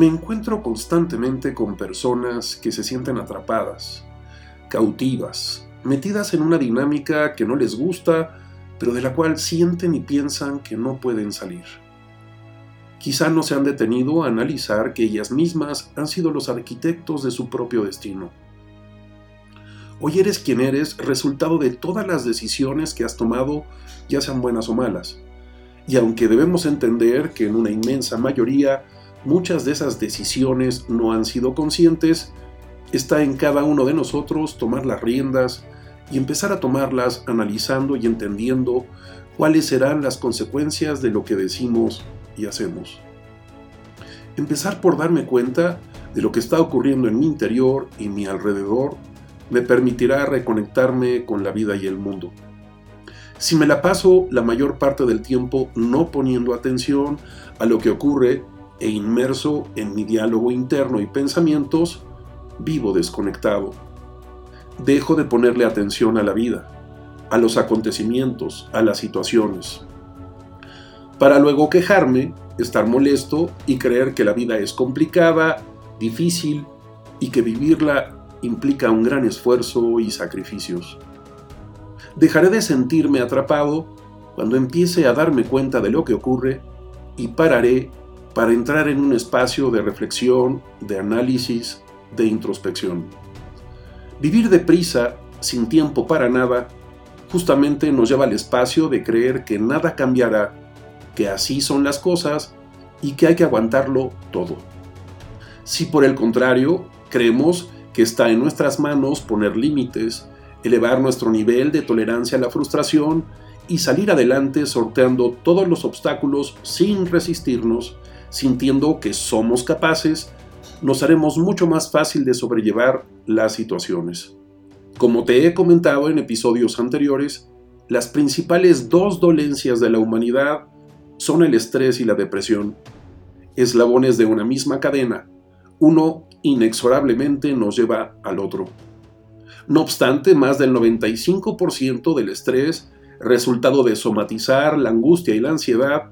Me encuentro constantemente con personas que se sienten atrapadas, cautivas, metidas en una dinámica que no les gusta, pero de la cual sienten y piensan que no pueden salir. Quizá no se han detenido a analizar que ellas mismas han sido los arquitectos de su propio destino. Hoy eres quien eres resultado de todas las decisiones que has tomado, ya sean buenas o malas. Y aunque debemos entender que en una inmensa mayoría muchas de esas decisiones no han sido conscientes, está en cada uno de nosotros tomar las riendas y empezar a tomarlas analizando y entendiendo cuáles serán las consecuencias de lo que decimos y hacemos. Empezar por darme cuenta de lo que está ocurriendo en mi interior y mi alrededor me permitirá reconectarme con la vida y el mundo. Si me la paso la mayor parte del tiempo no poniendo atención a lo que ocurre e inmerso en mi diálogo interno y pensamientos, vivo desconectado. Dejo de ponerle atención a la vida, a los acontecimientos, a las situaciones. Para luego quejarme, estar molesto y creer que la vida es complicada, difícil y que vivirla implica un gran esfuerzo y sacrificios. Dejaré de sentirme atrapado cuando empiece a darme cuenta de lo que ocurre y pararé para entrar en un espacio de reflexión, de análisis, de introspección. Vivir deprisa, sin tiempo para nada, justamente nos lleva al espacio de creer que nada cambiará, que así son las cosas y que hay que aguantarlo todo. Si por el contrario creemos que está en nuestras manos poner límites, elevar nuestro nivel de tolerancia a la frustración y salir adelante sorteando todos los obstáculos sin resistirnos, sintiendo que somos capaces, nos haremos mucho más fácil de sobrellevar las situaciones. Como te he comentado en episodios anteriores, las principales dos dolencias de la humanidad son el estrés y la depresión, eslabones de una misma cadena. Uno inexorablemente nos lleva al otro. No obstante, más del 95% del estrés, resultado de somatizar la angustia y la ansiedad,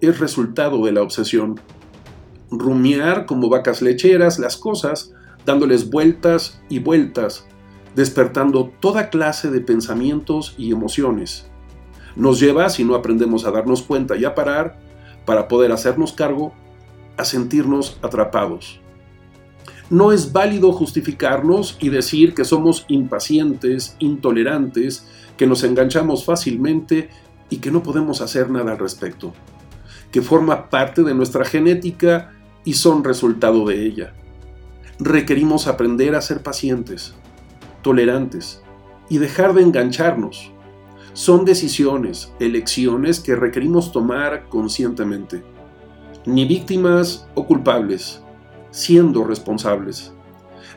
es resultado de la obsesión. Rumiar como vacas lecheras las cosas, dándoles vueltas y vueltas, despertando toda clase de pensamientos y emociones. Nos lleva, si no aprendemos a darnos cuenta y a parar, para poder hacernos cargo, a sentirnos atrapados. No es válido justificarnos y decir que somos impacientes, intolerantes, que nos enganchamos fácilmente y que no podemos hacer nada al respecto que forma parte de nuestra genética y son resultado de ella. Requerimos aprender a ser pacientes, tolerantes y dejar de engancharnos. Son decisiones, elecciones que requerimos tomar conscientemente. Ni víctimas o culpables, siendo responsables.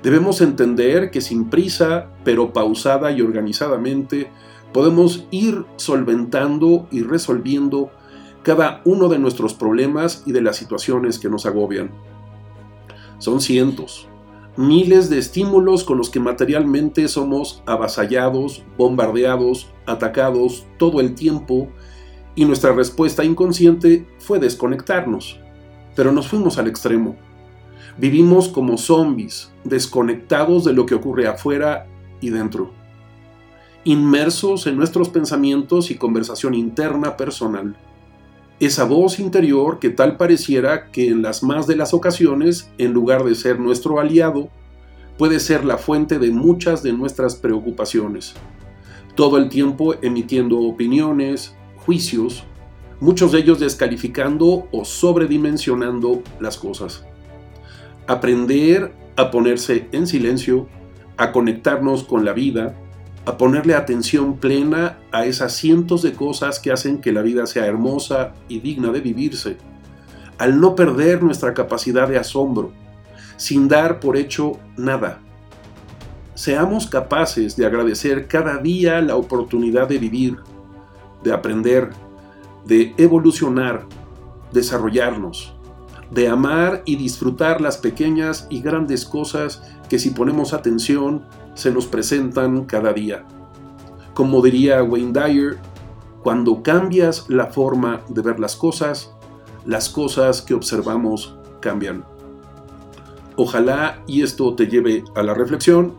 Debemos entender que sin prisa, pero pausada y organizadamente, podemos ir solventando y resolviendo cada uno de nuestros problemas y de las situaciones que nos agobian. Son cientos, miles de estímulos con los que materialmente somos avasallados, bombardeados, atacados todo el tiempo y nuestra respuesta inconsciente fue desconectarnos. Pero nos fuimos al extremo. Vivimos como zombies, desconectados de lo que ocurre afuera y dentro, inmersos en nuestros pensamientos y conversación interna personal esa voz interior que tal pareciera que en las más de las ocasiones, en lugar de ser nuestro aliado, puede ser la fuente de muchas de nuestras preocupaciones. Todo el tiempo emitiendo opiniones, juicios, muchos de ellos descalificando o sobredimensionando las cosas. Aprender a ponerse en silencio, a conectarnos con la vida, a ponerle atención plena a esas cientos de cosas que hacen que la vida sea hermosa y digna de vivirse, al no perder nuestra capacidad de asombro, sin dar por hecho nada. Seamos capaces de agradecer cada día la oportunidad de vivir, de aprender, de evolucionar, desarrollarnos, de amar y disfrutar las pequeñas y grandes cosas que si ponemos atención se nos presentan cada día. Como diría Wayne Dyer, cuando cambias la forma de ver las cosas, las cosas que observamos cambian. Ojalá y esto te lleve a la reflexión.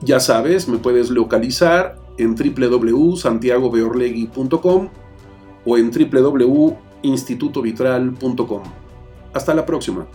Ya sabes, me puedes localizar en www.santiagobeorlegui.com o en www.institutovitral.com. Hasta la próxima.